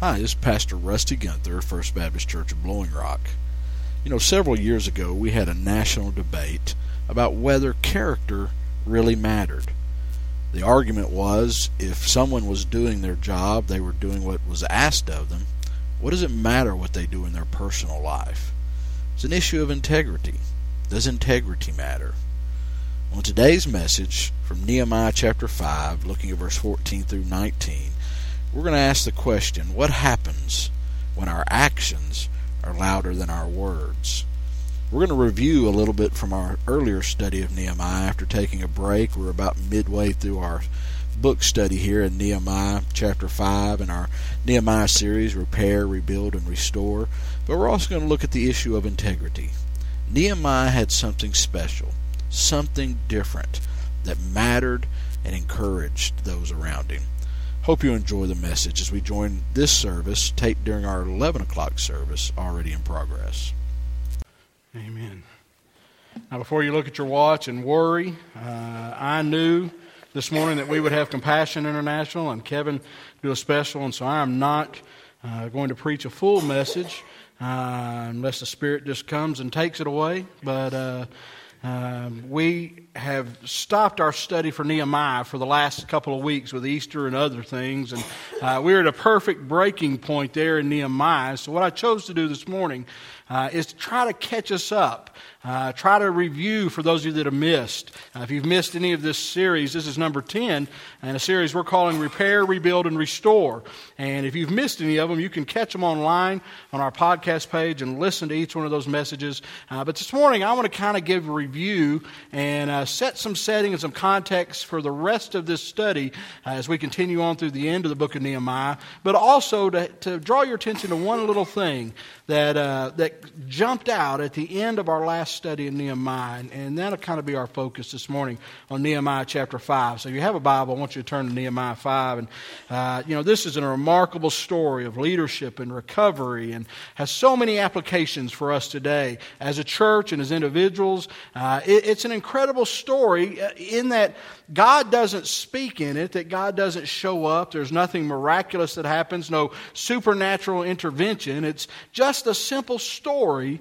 Hi, this is Pastor Rusty Gunther, First Baptist Church of Blowing Rock. You know, several years ago we had a national debate about whether character really mattered. The argument was if someone was doing their job, they were doing what was asked of them, what does it matter what they do in their personal life? It's an issue of integrity. Does integrity matter? On today's message from Nehemiah chapter 5, looking at verse 14 through 19, we're going to ask the question what happens when our actions are louder than our words? We're going to review a little bit from our earlier study of Nehemiah after taking a break. We're about midway through our book study here in Nehemiah chapter 5 in our Nehemiah series, Repair, Rebuild, and Restore. But we're also going to look at the issue of integrity. Nehemiah had something special, something different that mattered and encouraged those around him. Hope you enjoy the message as we join this service taped during our 11 o'clock service already in progress. Amen. Now, before you look at your watch and worry, uh, I knew this morning that we would have Compassion International and Kevin do a special, and so I am not uh, going to preach a full message uh, unless the Spirit just comes and takes it away. But uh, um, we have stopped our study for Nehemiah for the last couple of weeks with Easter and other things, and uh, we're at a perfect breaking point there in Nehemiah. So, what I chose to do this morning uh, is to try to catch us up uh, try to review for those of you that have missed. Uh, if you've missed any of this series, this is number 10, and a series we're calling Repair, Rebuild, and Restore. And if you've missed any of them, you can catch them online on our podcast page and listen to each one of those messages. Uh, but this morning, I want to kind of give a review and uh, set some setting and some context for the rest of this study uh, as we continue on through the end of the book of Nehemiah, but also to, to draw your attention to one little thing that, uh, that jumped out at the end of our last study in Nehemiah, and, that'll kind of be our focus this morning on Nehemiah chapter 5. So if you have a Bible, I want you to turn to Nehemiah 5. And, uh, you know, this is a remarkable story of leadership and recovery and has so many applications for us today as a church and as individuals. Uh, it, it's an incredible story uh, in that God doesn't speak in it, that God doesn't show up. There's nothing miraculous that happens, no supernatural intervention. It's just a simple story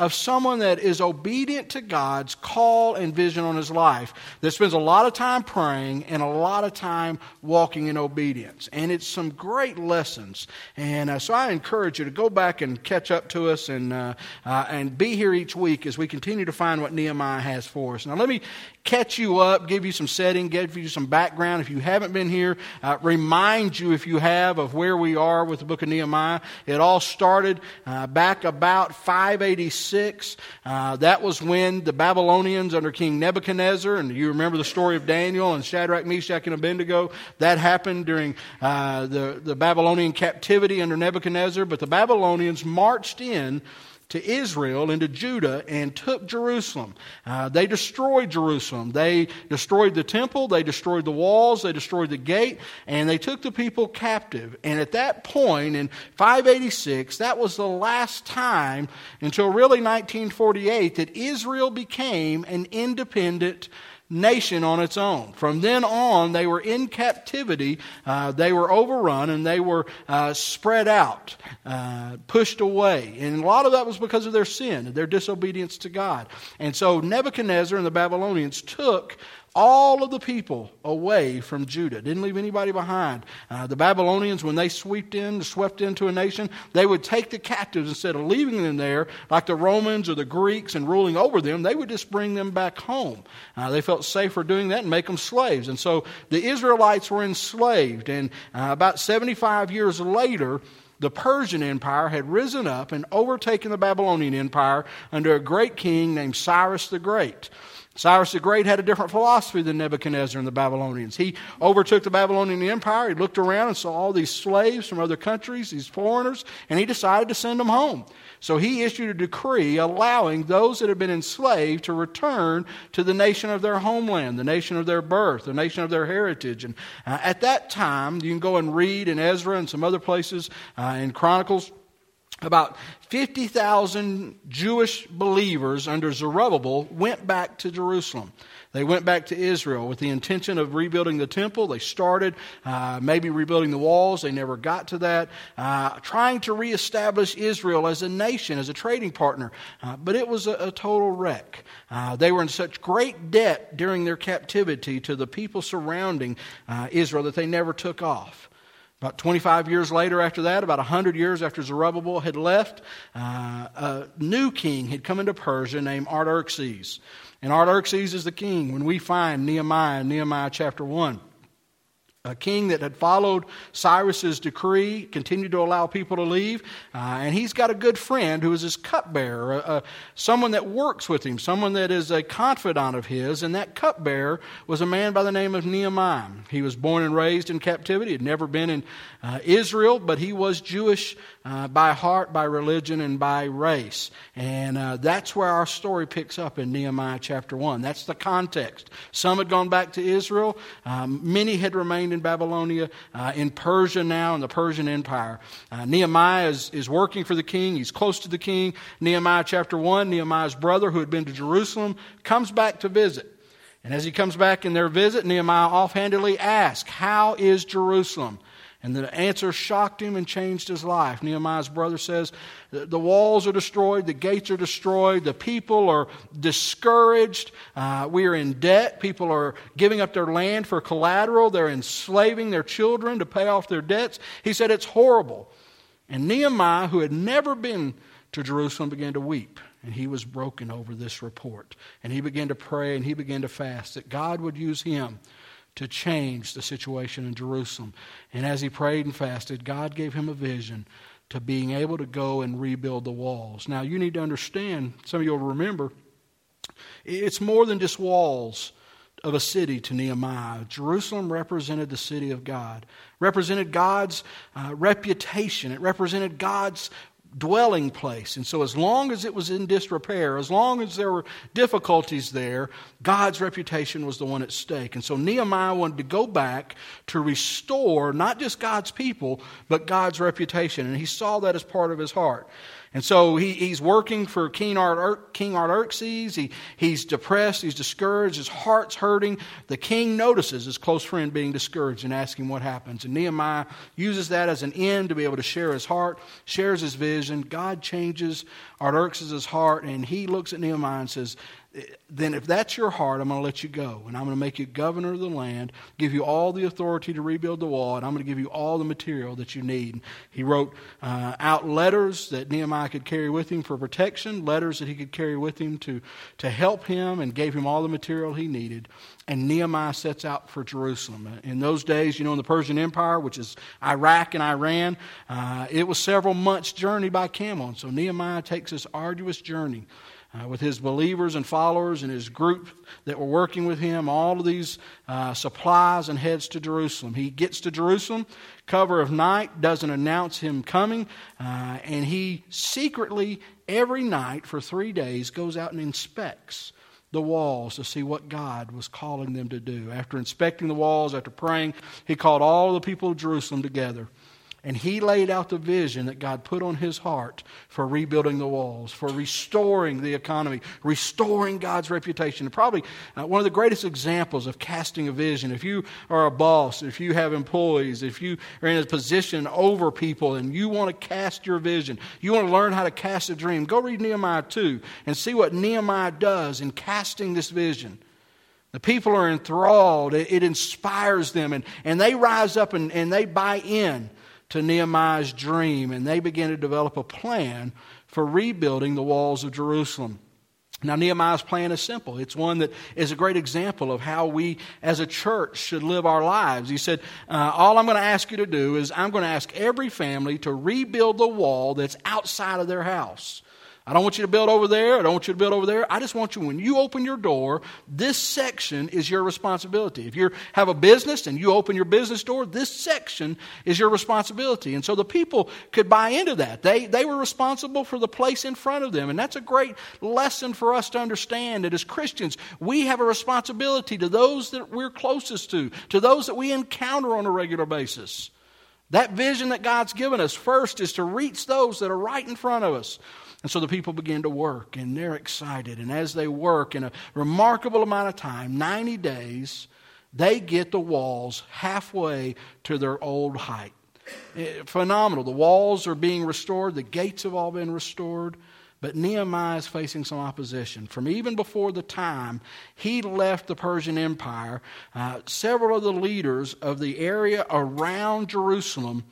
of someone that is obedient to God's call and vision on his life, that spends a lot of time praying and a lot of time walking in obedience. And it's some great lessons. And uh, so I encourage you to go back and catch up to us and, uh, uh, and be here each week as we continue to find what Nehemiah has for us. Now, let me catch you up, give you some setting, give you some background. If you haven't been here, uh, remind you, if you have, of where we are with the book of Nehemiah. It all started uh, back about 586. Uh, that was when the Babylonians under King Nebuchadnezzar, and you remember the story of Daniel and Shadrach, Meshach, and Abednego. That happened during uh, the, the Babylonian captivity under Nebuchadnezzar, but the Babylonians marched in to Israel and to Judah and took Jerusalem. Uh, they destroyed Jerusalem. They destroyed the temple, they destroyed the walls, they destroyed the gate, and they took the people captive. And at that point, in 586, that was the last time until really 1948 that Israel became an independent nation on its own. From then on, they were in captivity, uh, they were overrun, and they were uh, spread out, uh, pushed away. And a lot of that was because of their sin, their disobedience to God. And so Nebuchadnezzar and the Babylonians took all of the people away from Judah. Didn't leave anybody behind. Uh, the Babylonians, when they swept in, swept into a nation, they would take the captives instead of leaving them there, like the Romans or the Greeks, and ruling over them. They would just bring them back home. Uh, they felt safer doing that and make them slaves. And so the Israelites were enslaved. And uh, about 75 years later, the Persian Empire had risen up and overtaken the Babylonian Empire under a great king named Cyrus the Great. Cyrus the Great had a different philosophy than Nebuchadnezzar and the Babylonians. He overtook the Babylonian Empire. He looked around and saw all these slaves from other countries, these foreigners, and he decided to send them home. So he issued a decree allowing those that had been enslaved to return to the nation of their homeland, the nation of their birth, the nation of their heritage. And uh, at that time, you can go and read in Ezra and some other places uh, in Chronicles about 50,000 Jewish believers under Zerubbabel went back to Jerusalem. They went back to Israel with the intention of rebuilding the temple. They started uh, maybe rebuilding the walls. They never got to that. Uh, trying to reestablish Israel as a nation, as a trading partner. Uh, but it was a, a total wreck. Uh, they were in such great debt during their captivity to the people surrounding uh, Israel that they never took off. About 25 years later, after that, about 100 years after Zerubbabel had left, uh, a new king had come into Persia named Artaxerxes. And Artaxerxes is the king when we find Nehemiah, Nehemiah chapter 1 a king that had followed Cyrus's decree, continued to allow people to leave, uh, and he's got a good friend who is his cupbearer, uh, someone that works with him, someone that is a confidant of his, and that cupbearer was a man by the name of Nehemiah. He was born and raised in captivity, had never been in uh, Israel, but he was Jewish uh, by heart, by religion, and by race. And uh, that's where our story picks up in Nehemiah chapter 1. That's the context. Some had gone back to Israel, um, many had remained in Babylonia, uh, in Persia now, in the Persian Empire. Uh, Nehemiah is, is working for the king, he's close to the king. Nehemiah chapter 1, Nehemiah's brother, who had been to Jerusalem, comes back to visit. And as he comes back in their visit, Nehemiah offhandedly asks, How is Jerusalem? And the answer shocked him and changed his life. Nehemiah's brother says, The walls are destroyed, the gates are destroyed, the people are discouraged, uh, we are in debt, people are giving up their land for collateral, they're enslaving their children to pay off their debts. He said, It's horrible. And Nehemiah, who had never been to Jerusalem, began to weep. And he was broken over this report. And he began to pray and he began to fast that God would use him to change the situation in Jerusalem. And as he prayed and fasted, God gave him a vision to being able to go and rebuild the walls. Now, you need to understand, some of you will remember, it's more than just walls of a city to Nehemiah. Jerusalem represented the city of God, represented God's uh, reputation, it represented God's dwelling place. And so, as long as it was in disrepair, as long as there were difficulties there, God's reputation was the one at stake. And so, Nehemiah wanted to go back to restore not just God's people, but God's reputation. And he saw that as part of his heart. And so he, he's working for King, Art, King Artaxerxes. He, he's depressed. He's discouraged. His heart's hurting. The king notices his close friend being discouraged and asking what happens. And Nehemiah uses that as an end to be able to share his heart, shares his vision. God changes Artaxerxes' heart, and he looks at Nehemiah and says, then if that's your heart, I'm going to let you go. And I'm going to make you governor of the land, give you all the authority to rebuild the wall, and I'm going to give you all the material that you need. He wrote uh, out letters that Nehemiah could carry with him for protection, letters that he could carry with him to, to help him, and gave him all the material he needed. And Nehemiah sets out for Jerusalem. In those days, you know, in the Persian Empire, which is Iraq and Iran, uh, it was several months' journey by camel. And so Nehemiah takes this arduous journey uh, with his believers and followers and his group that were working with him, all of these uh, supplies, and heads to Jerusalem. He gets to Jerusalem, cover of night, doesn't announce him coming, uh, and he secretly, every night for three days, goes out and inspects the walls to see what God was calling them to do. After inspecting the walls, after praying, he called all the people of Jerusalem together. And he laid out the vision that God put on his heart for rebuilding the walls, for restoring the economy, restoring God's reputation. And probably uh, one of the greatest examples of casting a vision. If you are a boss, if you have employees, if you are in a position over people and you want to cast your vision, you want to learn how to cast a dream, go read Nehemiah 2 and see what Nehemiah does in casting this vision. The people are enthralled. It, it inspires them, and, and they rise up and, and they buy in to Nehemiah's dream, and they began to develop a plan for rebuilding the walls of Jerusalem. Now, Nehemiah's plan is simple. It's one that is a great example of how we as a church should live our lives. He said, uh, All I'm going to ask you to do is I'm going to ask every family to rebuild the wall that's outside of their house. I don't want you to build over there. I don't want you to build over there. I just want you, when you open your door, this section is your responsibility. If you have a business and you open your business door, this section is your responsibility. And so the people could buy into that. They, they were responsible for the place in front of them. And that's a great lesson for us to understand that as Christians, we have a responsibility to those that we're closest to, to those that we encounter on a regular basis. That vision that God's given us first is to reach those that are right in front of us. And so the people begin to work, and they're excited. And as they work in a remarkable amount of time 90 days they get the walls halfway to their old height. Eh, phenomenal. The walls are being restored, the gates have all been restored. But Nehemiah is facing some opposition. From even before the time he left the Persian Empire, uh, several of the leaders of the area around Jerusalem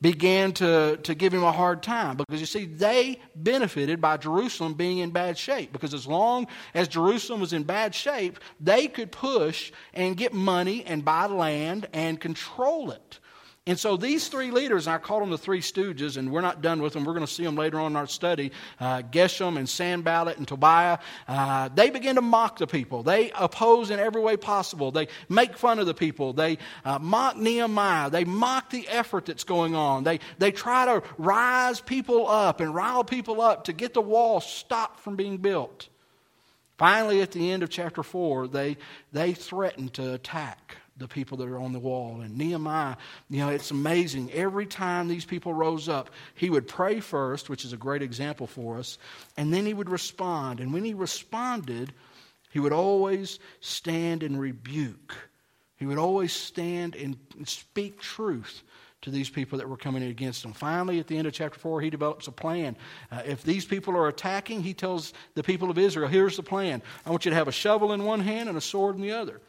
began to, to give him a hard time because you see, they benefited by Jerusalem being in bad shape. Because as long as Jerusalem was in bad shape, they could push and get money and buy land and control it. And so these three leaders, and I call them the three stooges, and we're not done with them. We're going to see them later on in our study. Uh, Geshem and Sanballat and Tobiah. Uh, they begin to mock the people. They oppose in every way possible. They make fun of the people. They uh, mock Nehemiah. They mock the effort that's going on. They, they try to rise people up and rile people up to get the wall stopped from being built. Finally, at the end of chapter 4, they, they threaten to attack the people that are on the wall. And Nehemiah, you know, it's amazing. Every time these people rose up, he would pray first, which is a great example for us, and then he would respond. And when he responded, he would always stand and rebuke. He would always stand and speak truth to these people that were coming in against him. Finally, at the end of chapter 4, he develops a plan. Uh, if these people are attacking, he tells the people of Israel, here's the plan. I want you to have a shovel in one hand and a sword in the other.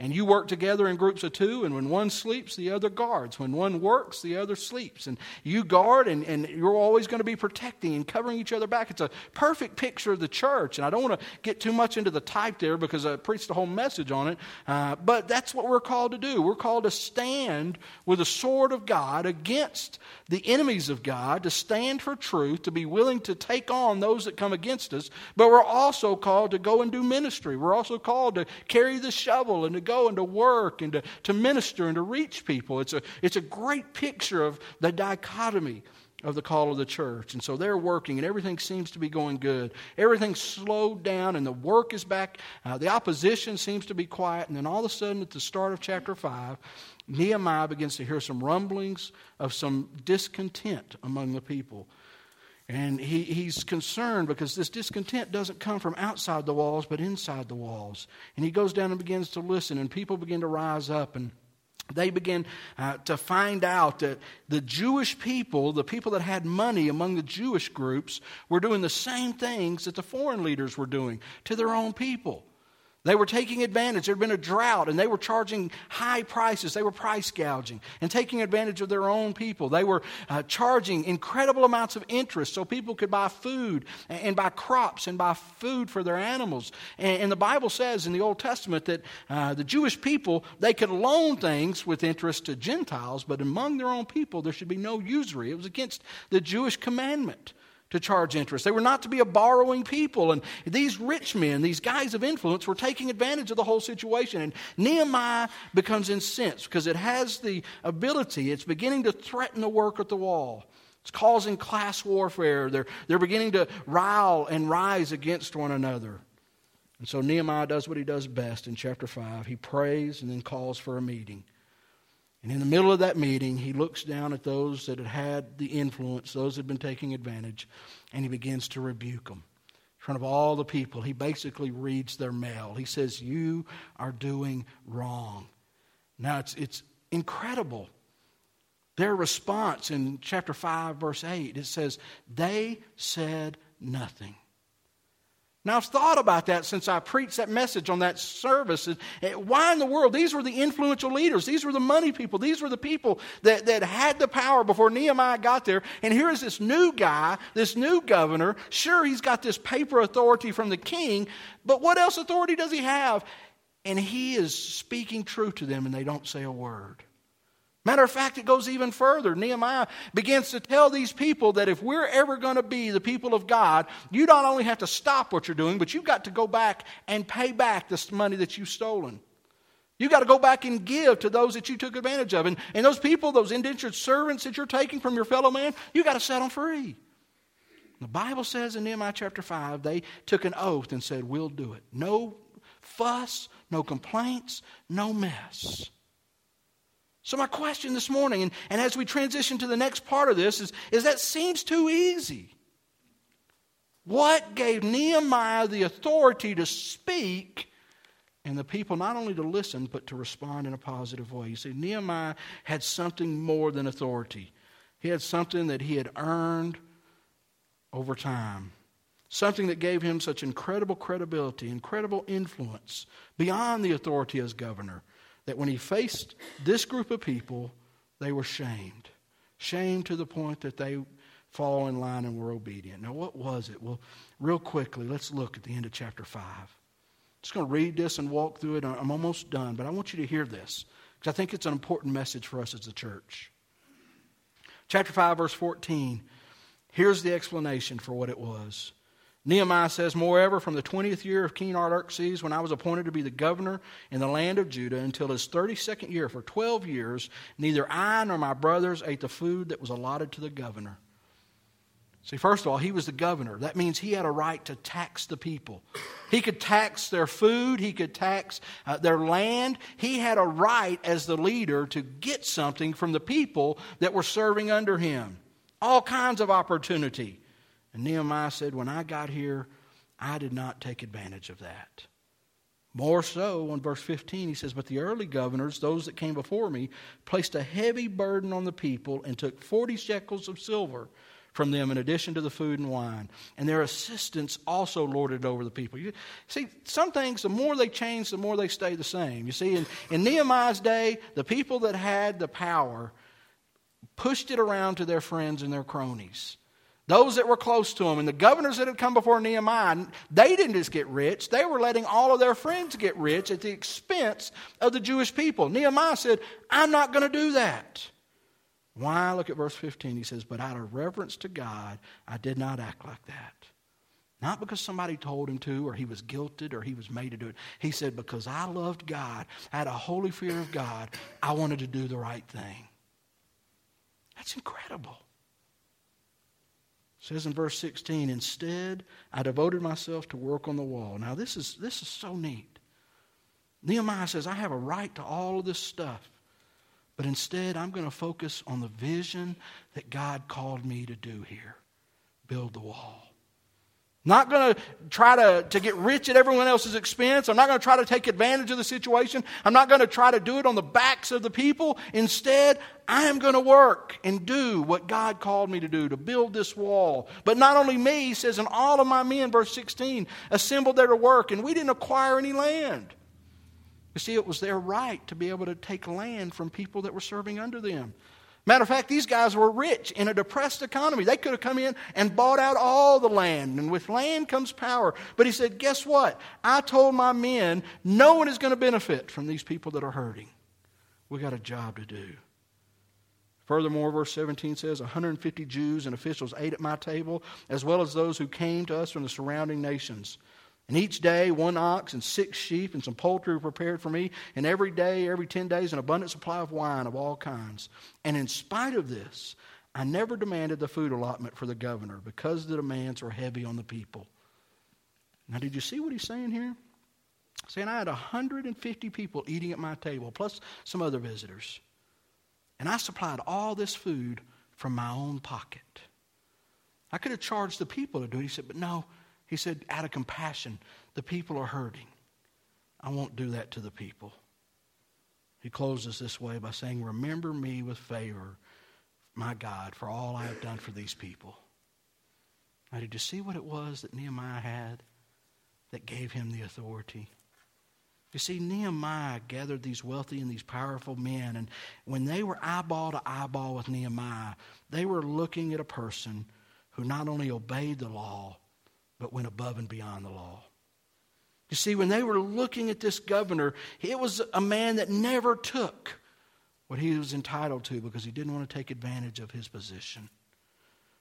And you work together in groups of two, and when one sleeps, the other guards. When one works, the other sleeps. And you guard, and, and you're always going to be protecting and covering each other back. It's a perfect picture of the church. And I don't want to get too much into the type there because I preached a whole message on it. Uh, but that's what we're called to do. We're called to stand with the sword of God against the enemies of God, to stand for truth, to be willing to take on those that come against us. But we're also called to go and do ministry. We're also called to carry the shovel and to go and to work and to, to minister and to reach people. It's a, it's a great picture of the dichotomy of the call of the church. And so they're working, and everything seems to be going good. Everything's slowed down, and the work is back. Uh, the opposition seems to be quiet. And then all of a sudden, at the start of chapter 5, Nehemiah begins to hear some rumblings of some discontent among the people. And he, he's concerned because this discontent doesn't come from outside the walls, but inside the walls. And he goes down and begins to listen, and people begin to rise up and they begin uh, to find out that the Jewish people, the people that had money among the Jewish groups, were doing the same things that the foreign leaders were doing to their own people. They were taking advantage. There had been a drought, and they were charging high prices. They were price gouging and taking advantage of their own people. They were uh, charging incredible amounts of interest so people could buy food and, and buy crops and buy food for their animals. And, and the Bible says in the Old Testament that uh, the Jewish people, they could loan things with interest to Gentiles, but among their own people, there should be no usury. It was against the Jewish commandment to charge interest. They were not to be a borrowing people. And these rich men, these guys of influence, were taking advantage of the whole situation. And Nehemiah becomes incensed because it has the ability, it's beginning to threaten the work at the wall. It's causing class warfare. They're, they're beginning to rile and rise against one another. And so Nehemiah does what he does best in chapter 5. He prays and then calls for a meeting. And in the middle of that meeting, he looks down at those that had had the influence, those that had been taking advantage, and he begins to rebuke them. In front of all the people, he basically reads their mail. He says, You are doing wrong. Now, it's, it's incredible. Their response in chapter 5, verse 8, it says, They said nothing. Now, I've thought about that since I preached that message on that service. Why in the world? These were the influential leaders. These were the money people. These were the people that, that had the power before Nehemiah got there. And here is this new guy, this new governor. Sure, he's got this paper authority from the king, but what else authority does he have? And he is speaking truth to them, and they don't say a word. Matter of fact, it goes even further. Nehemiah begins to tell these people that if we're ever going to be the people of God, you not only have to stop what you're doing, but you've got to go back and pay back this money that you've stolen. You've got to go back and give to those that you took advantage of. And, and those people, those indentured servants that you're taking from your fellow man, you've got to set them free. The Bible says in Nehemiah chapter 5, they took an oath and said, We'll do it. No fuss, no complaints, no mess. So, my question this morning, and, and as we transition to the next part of this, is, is that seems too easy. What gave Nehemiah the authority to speak and the people not only to listen, but to respond in a positive way? You see, Nehemiah had something more than authority, he had something that he had earned over time. Something that gave him such incredible credibility, incredible influence beyond the authority as governor, that when he faced this group of people, they were shamed. Shamed to the point that they fall in line and were obedient. Now, what was it? Well, real quickly, let's look at the end of chapter 5. I'm just going to read this and walk through it. I'm almost done, but I want you to hear this because I think it's an important message for us as a church. Chapter 5, verse 14. Here's the explanation for what it was. Nehemiah says, Moreover, from the 20th year of King Artaxerxes, when I was appointed to be the governor in the land of Judah, until his 32nd year, for 12 years, neither I nor my brothers ate the food that was allotted to the governor. See, first of all, he was the governor. That means he had a right to tax the people. He could tax their food, he could tax uh, their land. He had a right as the leader to get something from the people that were serving under him. All kinds of opportunity. And Nehemiah said, When I got here, I did not take advantage of that. More so, in verse 15, he says, But the early governors, those that came before me, placed a heavy burden on the people and took 40 shekels of silver from them in addition to the food and wine. And their assistants also lorded over the people. You see, some things, the more they change, the more they stay the same. You see, in, in Nehemiah's day, the people that had the power pushed it around to their friends and their cronies. Those that were close to him and the governors that had come before Nehemiah, they didn't just get rich. They were letting all of their friends get rich at the expense of the Jewish people. Nehemiah said, I'm not going to do that. Why? Look at verse 15. He says, But out of reverence to God, I did not act like that. Not because somebody told him to, or he was guilted, or he was made to do it. He said, Because I loved God, I had a holy fear of God, I wanted to do the right thing. That's incredible. Says in verse 16, Instead, I devoted myself to work on the wall. Now, this is, this is so neat. Nehemiah says, I have a right to all of this stuff. But instead, I'm going to focus on the vision that God called me to do here build the wall. Not going to try to, to get rich at everyone else's expense. I'm not going to try to take advantage of the situation. I'm not going to try to do it on the backs of the people. Instead, I am going to work and do what God called me to do, to build this wall. But not only me, he says, and all of my men, verse 16, assembled there to work, and we didn't acquire any land. You see, it was their right to be able to take land from people that were serving under them. Matter of fact, these guys were rich in a depressed economy. They could have come in and bought out all the land, and with land comes power. But he said, Guess what? I told my men, no one is going to benefit from these people that are hurting. We got a job to do. Furthermore, verse 17 says 150 Jews and officials ate at my table, as well as those who came to us from the surrounding nations. And each day, one ox and six sheep and some poultry were prepared for me. And every day, every 10 days, an abundant supply of wine of all kinds. And in spite of this, I never demanded the food allotment for the governor because the demands were heavy on the people. Now, did you see what he's saying here? Saying I had 150 people eating at my table, plus some other visitors. And I supplied all this food from my own pocket. I could have charged the people to do it. He said, but no, he said, out of compassion, the people are hurting. I won't do that to the people. He closes this way by saying, Remember me with favor, my God, for all I have done for these people. Now, did you see what it was that Nehemiah had that gave him the authority? You see, Nehemiah gathered these wealthy and these powerful men, and when they were eyeball to eyeball with Nehemiah, they were looking at a person who not only obeyed the law, but went above and beyond the law. You see, when they were looking at this governor, it was a man that never took what he was entitled to because he didn't want to take advantage of his position.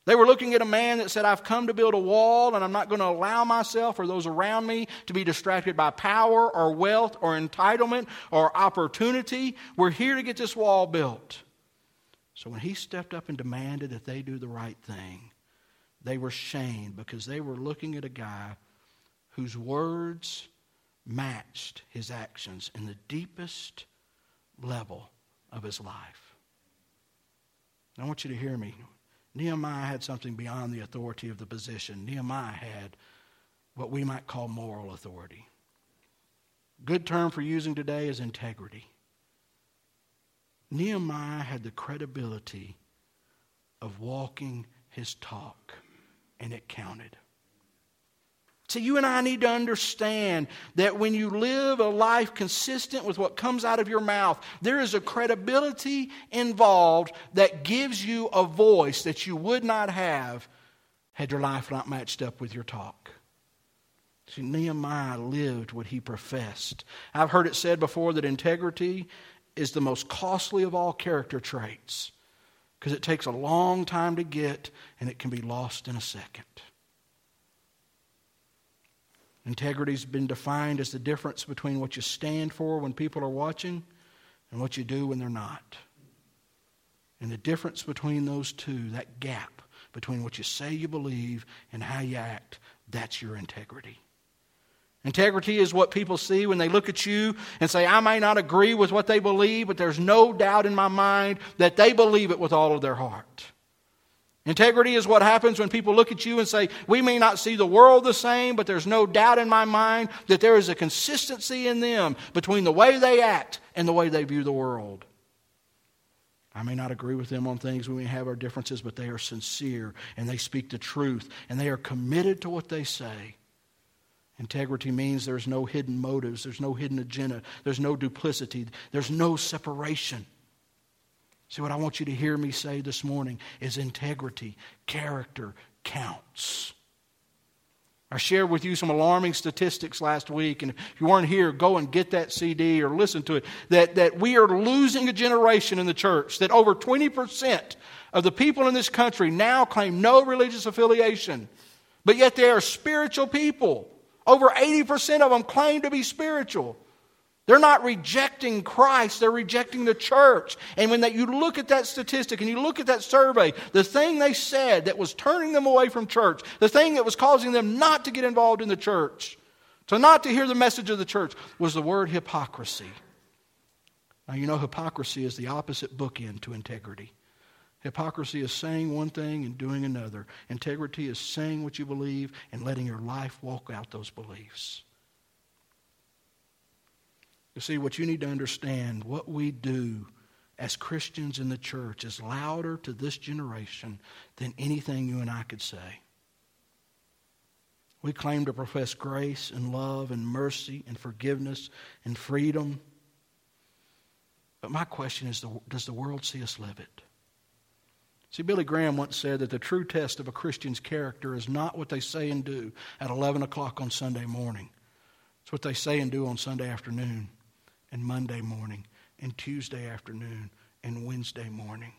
They were looking at a man that said, I've come to build a wall and I'm not going to allow myself or those around me to be distracted by power or wealth or entitlement or opportunity. We're here to get this wall built. So when he stepped up and demanded that they do the right thing, they were shamed because they were looking at a guy whose words matched his actions in the deepest level of his life. I want you to hear me. Nehemiah had something beyond the authority of the position. Nehemiah had what we might call moral authority. Good term for using today is integrity. Nehemiah had the credibility of walking his talk, and it counted. So, you and I need to understand that when you live a life consistent with what comes out of your mouth, there is a credibility involved that gives you a voice that you would not have had your life not matched up with your talk. See, Nehemiah lived what he professed. I've heard it said before that integrity is the most costly of all character traits because it takes a long time to get and it can be lost in a second. Integrity has been defined as the difference between what you stand for when people are watching and what you do when they're not. And the difference between those two, that gap between what you say you believe and how you act, that's your integrity. Integrity is what people see when they look at you and say, I may not agree with what they believe, but there's no doubt in my mind that they believe it with all of their heart. Integrity is what happens when people look at you and say, We may not see the world the same, but there's no doubt in my mind that there is a consistency in them between the way they act and the way they view the world. I may not agree with them on things, we may have our differences, but they are sincere and they speak the truth and they are committed to what they say. Integrity means there's no hidden motives, there's no hidden agenda, there's no duplicity, there's no separation. See, what I want you to hear me say this morning is integrity, character counts. I shared with you some alarming statistics last week, and if you weren't here, go and get that CD or listen to it. That, that we are losing a generation in the church, that over 20% of the people in this country now claim no religious affiliation, but yet they are spiritual people. Over 80% of them claim to be spiritual. They're not rejecting Christ, they're rejecting the church. And when that, you look at that statistic and you look at that survey, the thing they said that was turning them away from church, the thing that was causing them not to get involved in the church, to not to hear the message of the church, was the word hypocrisy. Now, you know, hypocrisy is the opposite bookend to integrity. Hypocrisy is saying one thing and doing another. Integrity is saying what you believe and letting your life walk out those beliefs. You see, what you need to understand, what we do as Christians in the church is louder to this generation than anything you and I could say. We claim to profess grace and love and mercy and forgiveness and freedom. But my question is does the world see us live it? See, Billy Graham once said that the true test of a Christian's character is not what they say and do at 11 o'clock on Sunday morning, it's what they say and do on Sunday afternoon and Monday morning and Tuesday afternoon and Wednesday morning.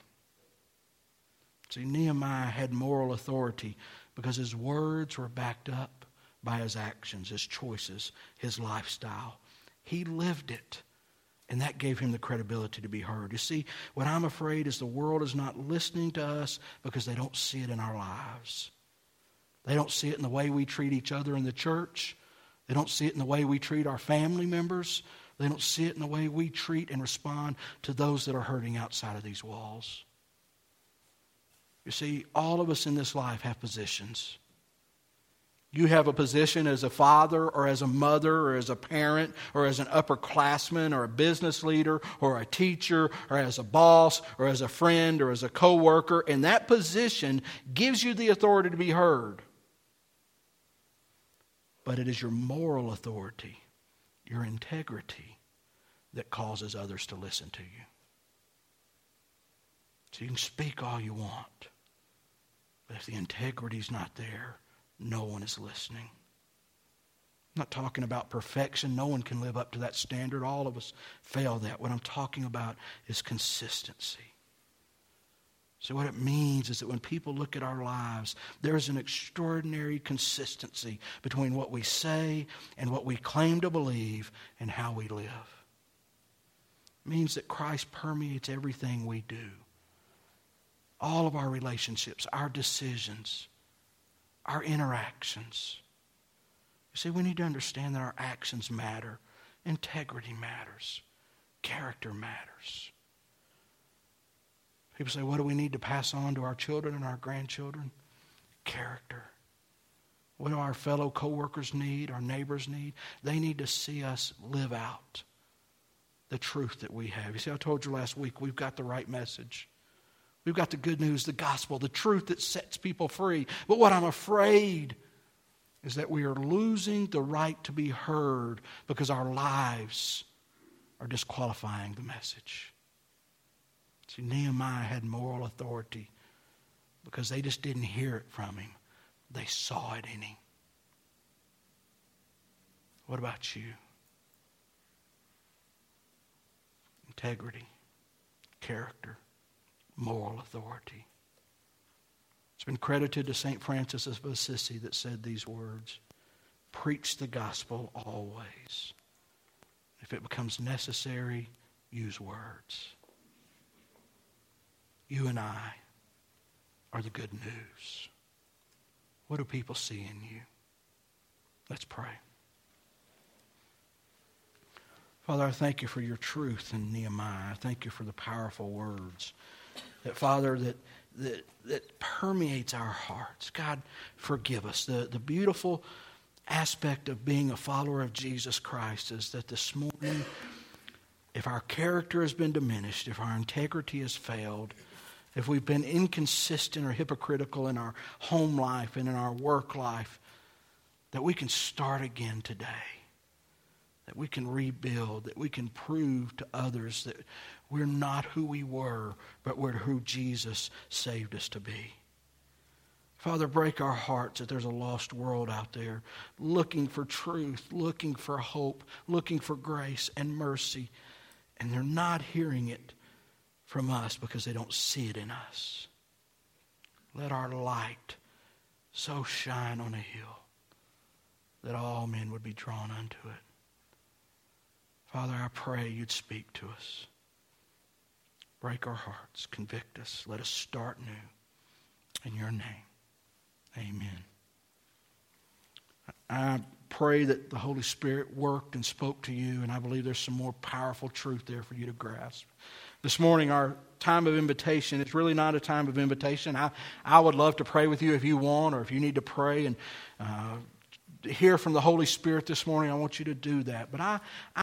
See, Nehemiah had moral authority because his words were backed up by his actions, his choices, his lifestyle. He lived it. And that gave him the credibility to be heard. You see, what I'm afraid is the world is not listening to us because they don't see it in our lives. They don't see it in the way we treat each other in the church. They don't see it in the way we treat our family members. They don't see it in the way we treat and respond to those that are hurting outside of these walls. You see, all of us in this life have positions. You have a position as a father or as a mother or as a parent or as an upperclassman or a business leader or a teacher or as a boss or as a friend or as a coworker, and that position gives you the authority to be heard. But it is your moral authority your integrity that causes others to listen to you. So you can speak all you want, but if the integrity is not there, no one is listening. I'm not talking about perfection. No one can live up to that standard. All of us fail that. What I'm talking about is consistency. So, what it means is that when people look at our lives, there's an extraordinary consistency between what we say and what we claim to believe and how we live. It means that Christ permeates everything we do. All of our relationships, our decisions, our interactions. You see, we need to understand that our actions matter, integrity matters, character matters. People say, what do we need to pass on to our children and our grandchildren? Character. What do our fellow coworkers need, our neighbors need? They need to see us live out the truth that we have. You see, I told you last week, we've got the right message. We've got the good news, the gospel, the truth that sets people free. But what I'm afraid is that we are losing the right to be heard because our lives are disqualifying the message. See, Nehemiah had moral authority because they just didn't hear it from him, they saw it in him. What about you? Integrity, character, moral authority. It's been credited to St. Francis of Assisi that said these words Preach the gospel always. If it becomes necessary, use words. You and I are the good news. What do people see in you? Let's pray. Father, I thank you for your truth in Nehemiah. I thank you for the powerful words that, Father, that, that, that permeates our hearts. God, forgive us. The, the beautiful aspect of being a follower of Jesus Christ is that this morning, if our character has been diminished, if our integrity has failed, if we've been inconsistent or hypocritical in our home life and in our work life, that we can start again today. That we can rebuild, that we can prove to others that we're not who we were, but we're who Jesus saved us to be. Father, break our hearts that there's a lost world out there looking for truth, looking for hope, looking for grace and mercy, and they're not hearing it from us because they don't see it in us. Let our light so shine on a hill that all men would be drawn unto it. Father, I pray you'd speak to us. Break our hearts, convict us, let us start new. In your name, amen. I pray that the Holy Spirit worked and spoke to you, and I believe there's some more powerful truth there for you to grasp. This morning, our time of invitation, it's really not a time of invitation. I, I would love to pray with you if you want or if you need to pray and uh, hear from the Holy Spirit this morning. I want you to do that. But I,